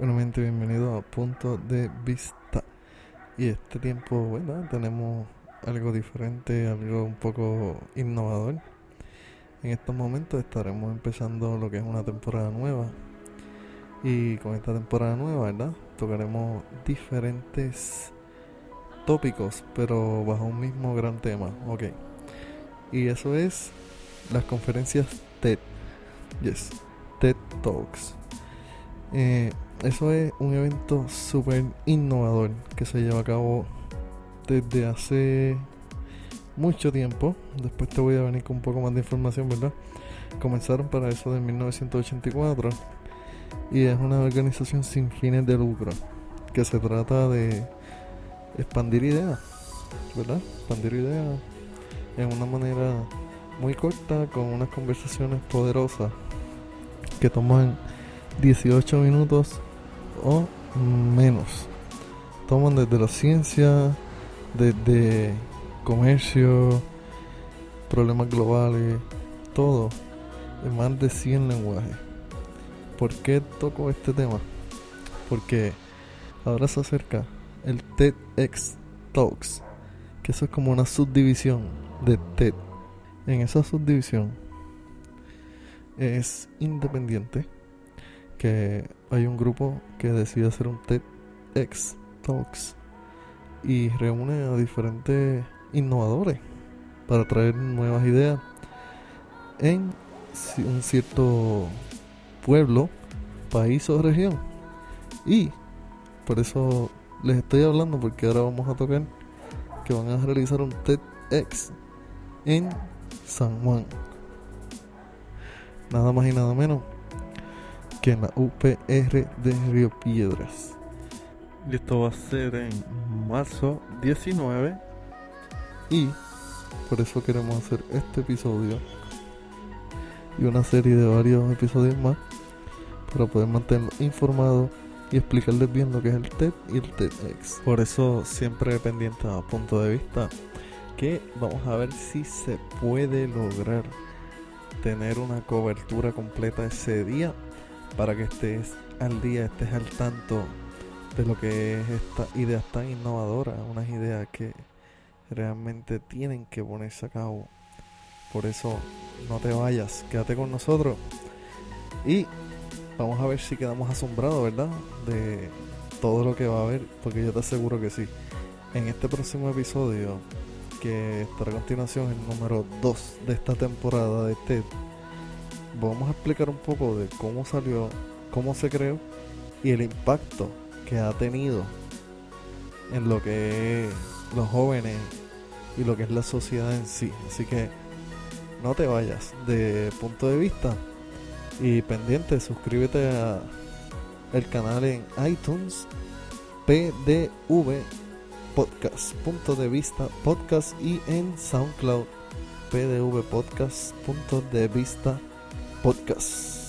Buenamente bienvenido a Punto de Vista. Y este tiempo, ¿verdad? Tenemos algo diferente, algo un poco innovador. En estos momentos estaremos empezando lo que es una temporada nueva. Y con esta temporada nueva, ¿verdad? Tocaremos diferentes tópicos, pero bajo un mismo gran tema. Ok. Y eso es las conferencias TED. Yes. TED Talks. Eh, eso es un evento súper innovador que se lleva a cabo desde hace mucho tiempo. Después te voy a venir con un poco más de información, ¿verdad? Comenzaron para eso de 1984 y es una organización sin fines de lucro que se trata de expandir ideas, ¿verdad? Expandir ideas en una manera muy corta con unas conversaciones poderosas que toman 18 minutos o menos. Toman desde la ciencia, desde comercio, problemas globales, todo, en más de 100 lenguajes. ¿Por qué toco este tema? Porque ahora se acerca el TEDx Talks, que eso es como una subdivisión de TED. En esa subdivisión es independiente que hay un grupo que decide hacer un TEDx Talks y reúne a diferentes innovadores para traer nuevas ideas en un cierto pueblo, país o región. Y por eso les estoy hablando porque ahora vamos a tocar que van a realizar un TEDx en San Juan. Nada más y nada menos que en la UPR de Río Piedras. Y esto va a ser en marzo 19. Y por eso queremos hacer este episodio y una serie de varios episodios más para poder mantenerlos informados y explicarles bien lo que es el TED y el TEDx. Por eso siempre pendiente a punto de vista que vamos a ver si se puede lograr tener una cobertura completa ese día para que estés al día, estés al tanto de lo que es esta ideas tan innovadoras, unas ideas que realmente tienen que ponerse a cabo. Por eso no te vayas, quédate con nosotros y vamos a ver si quedamos asombrados, ¿verdad? De todo lo que va a haber, porque yo te aseguro que sí. En este próximo episodio, que estará a continuación, el número 2 de esta temporada de TED, vamos a explicar un poco de cómo salió, cómo se creó y el impacto que ha tenido en lo que es los jóvenes y lo que es la sociedad en sí. Así que no te vayas de punto de vista y pendiente, suscríbete a el canal en iTunes PDV Podcast, punto de vista podcast y en SoundCloud PDV Podcast, punto de vista podcast.